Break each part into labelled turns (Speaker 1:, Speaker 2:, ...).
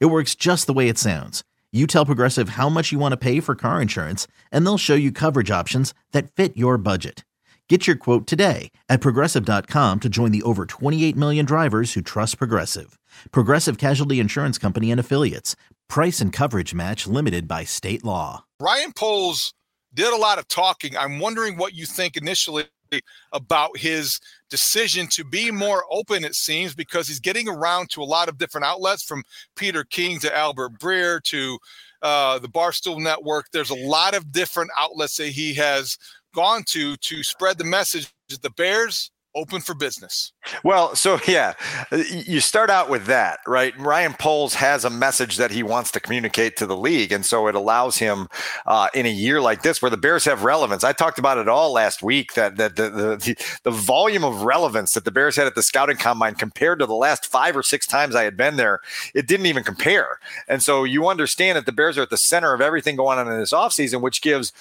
Speaker 1: It works just the way it sounds. You tell Progressive how much you want to pay for car insurance, and they'll show you coverage options that fit your budget. Get your quote today at progressive.com to join the over 28 million drivers who trust Progressive. Progressive Casualty Insurance Company and Affiliates. Price and coverage match limited by state law.
Speaker 2: Ryan Poles did a lot of talking. I'm wondering what you think initially about his decision to be more open, it seems, because he's getting around to a lot of different outlets from Peter King to Albert Breer to uh, the Barstool Network. There's a lot of different outlets that he has gone to to spread the message that the Bears open for business.
Speaker 3: Well, so yeah, you start out with that, right? Ryan Poles has a message that he wants to communicate to the league, and so it allows him uh, in a year like this where the Bears have relevance. I talked about it all last week that that the, the the volume of relevance that the Bears had at the scouting combine compared to the last five or six times I had been there, it didn't even compare. And so you understand that the Bears are at the center of everything going on in this offseason, which gives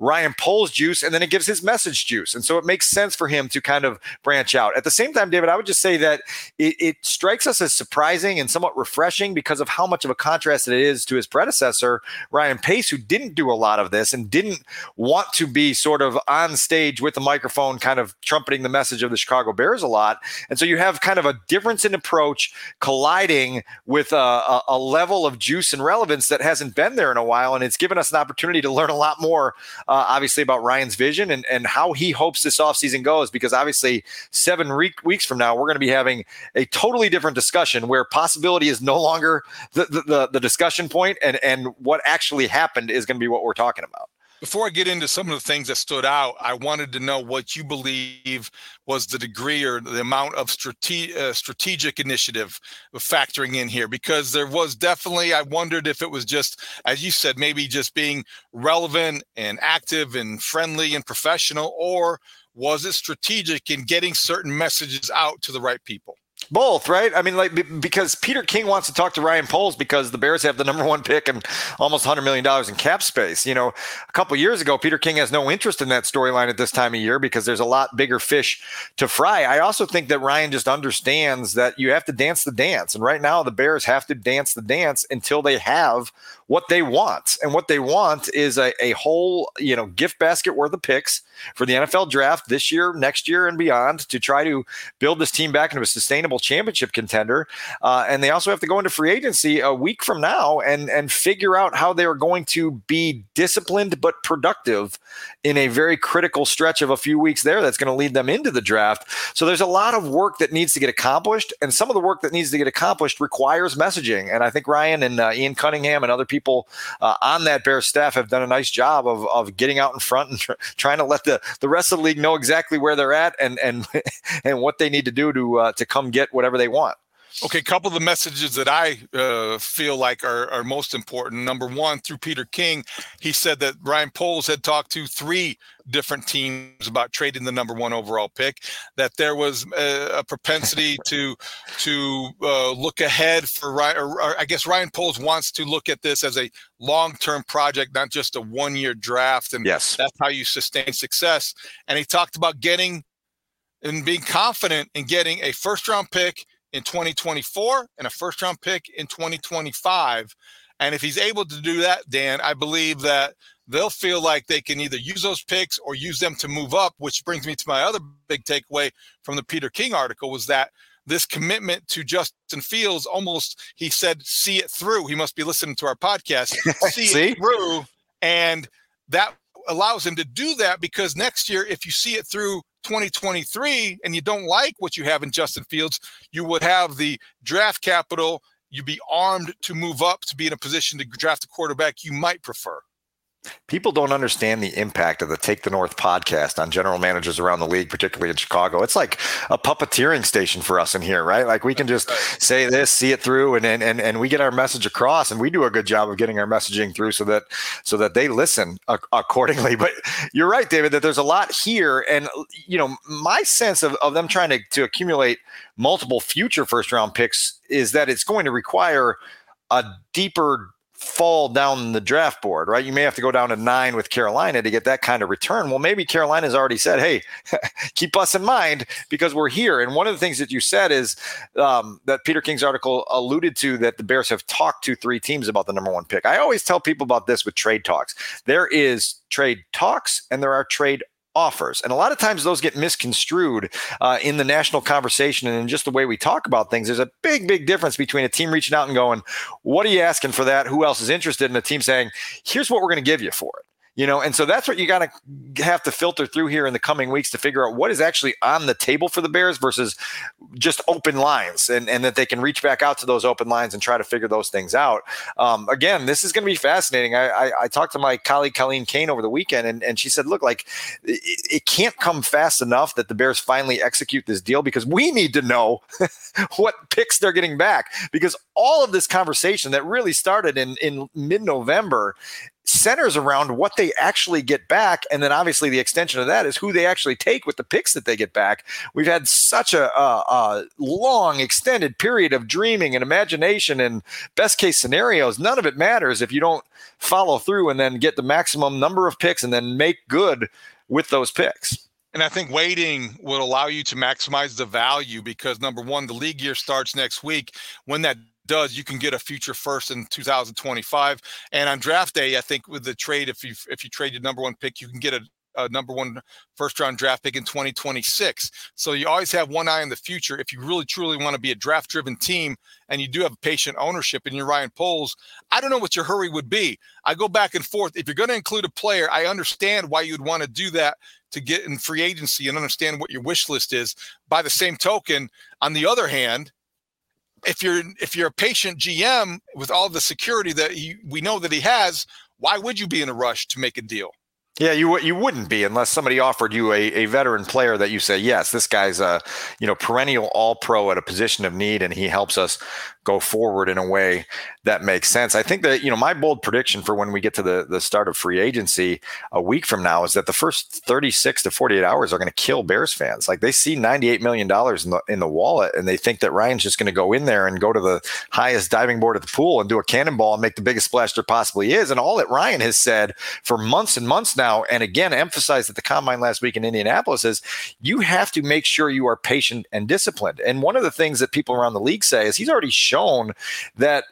Speaker 3: Ryan Poles juice, and then it gives his message juice. And so it makes sense for him to kind of branch out. At the same time, David, I would just say that it, it strikes us as surprising and somewhat refreshing because of how much of a contrast it is to his predecessor, Ryan Pace, who didn't do a lot of this and didn't want to be sort of on stage with the microphone, kind of trumpeting the message of the Chicago Bears a lot. And so you have kind of a difference in approach colliding with a, a, a level of juice and relevance that hasn't been there in a while. And it's given us an opportunity to learn a lot more uh, obviously about Ryan's vision and, and how he hopes this offseason goes, because obviously seven re- weeks from now, we're going to be having a totally different discussion where possibility is no longer the, the, the, the discussion point and, and what actually happened is going to be what we're talking about.
Speaker 2: Before I get into some of the things that stood out, I wanted to know what you believe was the degree or the amount of strate- uh, strategic initiative factoring in here, because there was definitely, I wondered if it was just, as you said, maybe just being relevant and active and friendly and professional, or was it strategic in getting certain messages out to the right people?
Speaker 3: Both, right? I mean, like because Peter King wants to talk to Ryan Poles because the Bears have the number one pick and almost hundred million dollars in cap space. You know, a couple years ago, Peter King has no interest in that storyline at this time of year because there's a lot bigger fish to fry. I also think that Ryan just understands that you have to dance the dance, and right now the Bears have to dance the dance until they have what they want. And what they want is a, a whole, you know, gift basket worth of picks for the NFL draft this year, next year, and beyond to try to build this team back into a sustainable championship contender. Uh, and they also have to go into free agency a week from now and and figure out how they are going to be disciplined but productive in a very critical stretch of a few weeks there that's going to lead them into the draft. So there's a lot of work that needs to get accomplished, and some of the work that needs to get accomplished requires messaging. And I think Ryan and uh, Ian Cunningham and other people people uh, on that Bears staff have done a nice job of, of getting out in front and tr- trying to let the, the rest of the league know exactly where they're at and and and what they need to do to uh, to come get whatever they want.
Speaker 2: Okay, a couple of the messages that I uh, feel like are, are most important. Number one, through Peter King, he said that Ryan Poles had talked to three different teams about trading the number one overall pick. That there was a, a propensity to to uh, look ahead for Ryan. Or, or I guess Ryan Poles wants to look at this as a long term project, not just a one year draft. And
Speaker 3: yes,
Speaker 2: that's how you sustain success. And he talked about getting and being confident in getting a first round pick in 2024 and a first round pick in 2025. And if he's able to do that, Dan, I believe that they'll feel like they can either use those picks or use them to move up, which brings me to my other big takeaway from the Peter King article was that this commitment to Justin Fields almost he said see it through. He must be listening to our podcast. See, see? it through and that allows him to do that because next year if you see it through 2023 and you don't like what you have in Justin Fields, you would have the draft capital. You'd be armed to move up to be in a position to draft a quarterback you might prefer.
Speaker 3: People don't understand the impact of the Take the North podcast on general managers around the league, particularly in Chicago. It's like a puppeteering station for us in here, right? Like we can just say this, see it through, and and and we get our message across, and we do a good job of getting our messaging through so that so that they listen accordingly. But you're right, David, that there's a lot here, and you know my sense of, of them trying to, to accumulate multiple future first round picks is that it's going to require a deeper fall down the draft board, right? You may have to go down to nine with Carolina to get that kind of return. Well, maybe Carolina's already said, hey, keep us in mind because we're here. And one of the things that you said is um, that Peter King's article alluded to that the Bears have talked to three teams about the number one pick. I always tell people about this with trade talks. There is trade talks and there are trade offers. And a lot of times those get misconstrued uh, in the national conversation and in just the way we talk about things. There's a big, big difference between a team reaching out and going, What are you asking for that? Who else is interested? And a team saying, Here's what we're going to give you for it you know and so that's what you got to have to filter through here in the coming weeks to figure out what is actually on the table for the bears versus just open lines and, and that they can reach back out to those open lines and try to figure those things out. Um, again this is going to be fascinating. I, I, I, talked to my colleague colleen kane over the weekend and, and she said look like it, it can't come fast enough that the bears finally execute this deal because we need to know what picks they're getting back. Because all of this conversation that really started in, in mid-november centers around what they actually get back. And then obviously the extension of that is who they actually take with the picks that they get back. We've had such a, a, a long, extended period of dreaming and imagination and best case scenarios. None of it matters if you don't follow through and then get the maximum number of picks and then make good with those picks.
Speaker 2: And I think waiting will allow you to maximize the value because number one, the league year starts next week. When that does, you can get a future first in 2025. And on draft day, I think with the trade, if you if you trade your number one pick, you can get a, a number one first round draft pick in 2026. So you always have one eye on the future. If you really truly want to be a draft driven team and you do have patient ownership and you're Ryan Poles, I don't know what your hurry would be. I go back and forth. If you're going to include a player, I understand why you'd want to do that to get in free agency and understand what your wish list is. By the same token, on the other hand, if you're if you're a patient GM with all the security that he, we know that he has, why would you be in a rush to make a deal?
Speaker 3: Yeah, you you wouldn't be unless somebody offered you a, a veteran player that you say, yes, this guy's a you know perennial All Pro at a position of need, and he helps us go forward in a way that makes sense. I think that, you know, my bold prediction for when we get to the, the start of free agency a week from now is that the first 36 to 48 hours are going to kill Bears fans. Like they see $98 million in the, in the wallet and they think that Ryan's just going to go in there and go to the highest diving board at the pool and do a cannonball and make the biggest splash there possibly is. And all that Ryan has said for months and months now, and again, emphasized at the combine last week in Indianapolis is you have to make sure you are patient and disciplined. And one of the things that people around the league say is he's already shown that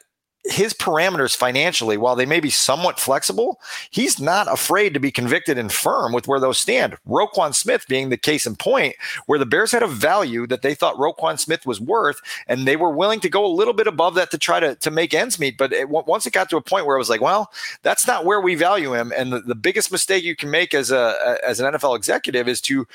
Speaker 3: his parameters financially, while they may be somewhat flexible, he's not afraid to be convicted and firm with where those stand. Roquan Smith being the case in point, where the Bears had a value that they thought Roquan Smith was worth, and they were willing to go a little bit above that to try to, to make ends meet. But it, once it got to a point where it was like, well, that's not where we value him. And the, the biggest mistake you can make as a as an NFL executive is to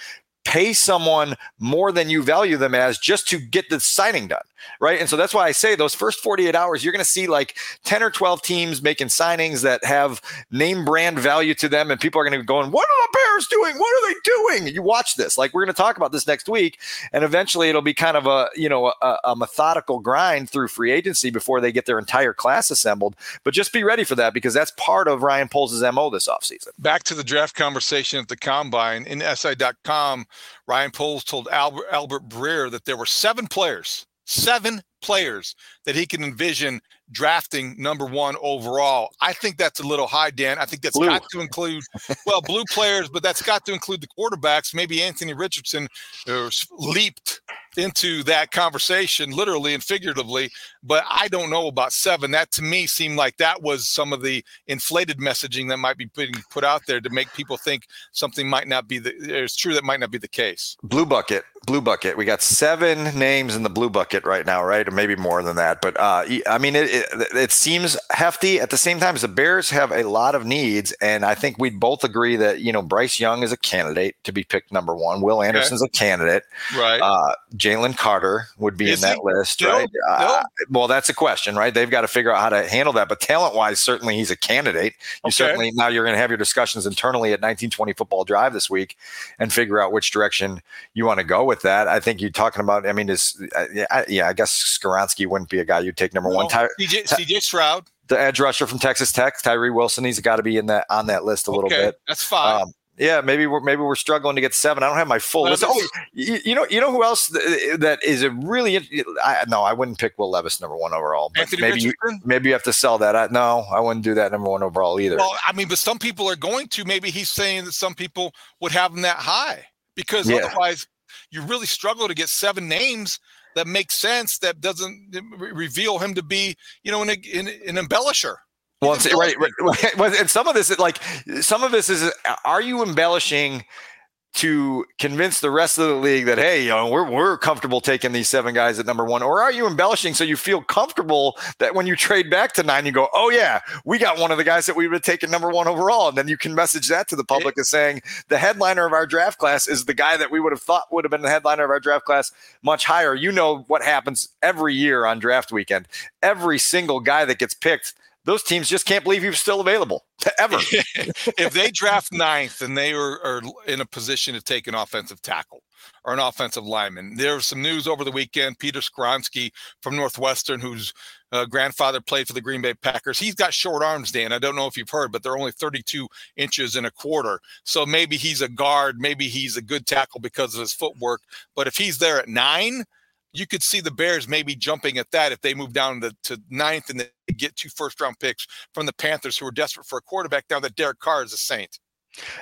Speaker 3: pay someone more than you value them as just to get the signing done right? And so that's why i say those first 48 hours you're going to see like 10 or 12 teams making signings that have name brand value to them and people are going to be going what are the bears doing? What are they doing? You watch this. Like we're going to talk about this next week and eventually it'll be kind of a you know a, a methodical grind through free agency before they get their entire class assembled. But just be ready for that because that's part of ryan poles' mo this offseason.
Speaker 2: Back to the draft conversation at the combine in si.com Ryan Poles told Albert, Albert Breer that there were seven players, seven players that he can envision drafting number one overall. I think that's a little high, Dan. I think that's blue. got to include, well, blue players, but that's got to include the quarterbacks. Maybe Anthony Richardson uh, leaped into that conversation, literally and figuratively. But I don't know about seven. That to me seemed like that was some of the inflated messaging that might be being put out there to make people think something might not be the. It's true that might not be the case.
Speaker 3: Blue bucket blue bucket. We got seven names in the blue bucket right now, right? Or maybe more than that. But uh, I mean, it, it, it seems hefty. At the same time, the Bears have a lot of needs, and I think we'd both agree that you know Bryce Young is a candidate to be picked number one. Will Anderson's okay. a candidate,
Speaker 2: right?
Speaker 3: Uh, Jalen Carter would be is in that list, right? Uh, well, that's a question, right? They've got to figure out how to handle that. But talent wise, certainly he's a candidate. You okay. certainly now you're going to have your discussions internally at 1920 Football Drive this week and figure out which direction you want to go with that. I think you're talking about. I mean, is uh, yeah, yeah, I guess Skoronski wouldn't be a guy you'd take number no, one.
Speaker 2: Ty- CJ, CJ Stroud,
Speaker 3: the edge rusher from Texas Tech, Tyree Wilson. He's got to be in that on that list a okay, little bit.
Speaker 2: That's fine. Um,
Speaker 3: yeah, maybe we're maybe we're struggling to get seven. I don't have my full list. Oh, you, you, know, you know who else that is a really? I, no, I wouldn't pick Will Levis number one overall.
Speaker 2: Anthony
Speaker 3: maybe you, maybe you have to sell that. I, no, I wouldn't do that number one overall either.
Speaker 2: Well, I mean, but some people are going to. Maybe he's saying that some people would have him that high because yeah. otherwise you really struggle to get seven names that make sense that doesn't reveal him to be, you know, an, an, an embellisher.
Speaker 3: Well, right, right, and some of this is like some of this is are you embellishing to convince the rest of the league that hey, you know, we're we're comfortable taking these seven guys at number one, or are you embellishing so you feel comfortable that when you trade back to nine, you go, oh yeah, we got one of the guys that we would have taken number one overall, and then you can message that to the public as saying the headliner of our draft class is the guy that we would have thought would have been the headliner of our draft class much higher. You know what happens every year on draft weekend. Every single guy that gets picked those teams just can't believe you're still available ever.
Speaker 2: if they draft ninth and they are, are, in a position to take an offensive tackle or an offensive lineman, there was some news over the weekend. Peter Skoronski from Northwestern, whose uh, grandfather played for the Green Bay Packers, he's got short arms, Dan. I don't know if you've heard, but they're only 32 inches and a quarter. So maybe he's a guard, maybe he's a good tackle because of his footwork. But if he's there at nine, you could see the Bears maybe jumping at that if they move down to, to ninth and they get two first round picks from the Panthers who are desperate for a quarterback now that Derek Carr is a Saint.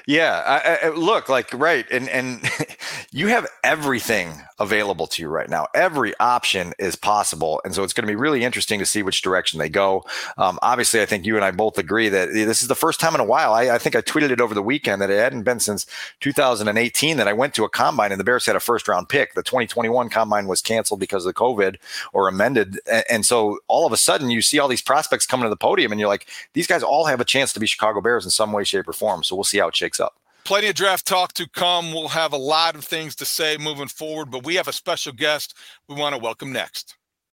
Speaker 3: Yeah, I, I, look like right, and and you have everything available to you right now. Every option is possible, and so it's going to be really interesting to see which direction they go. Um, obviously, I think you and I both agree that this is the first time in a while. I, I, think I tweeted it over the weekend that it hadn't been since 2018 that I went to a combine and the Bears had a first round pick. The 2021 combine was canceled because of COVID or amended, and, and so all of a sudden you see all these prospects coming to the podium, and you're like, these guys all have a chance to be Chicago Bears in some way, shape, or form. So we'll see how it shakes up.
Speaker 2: Plenty of draft talk to come. We'll have a lot of things to say moving forward, but we have a special guest we want to welcome next.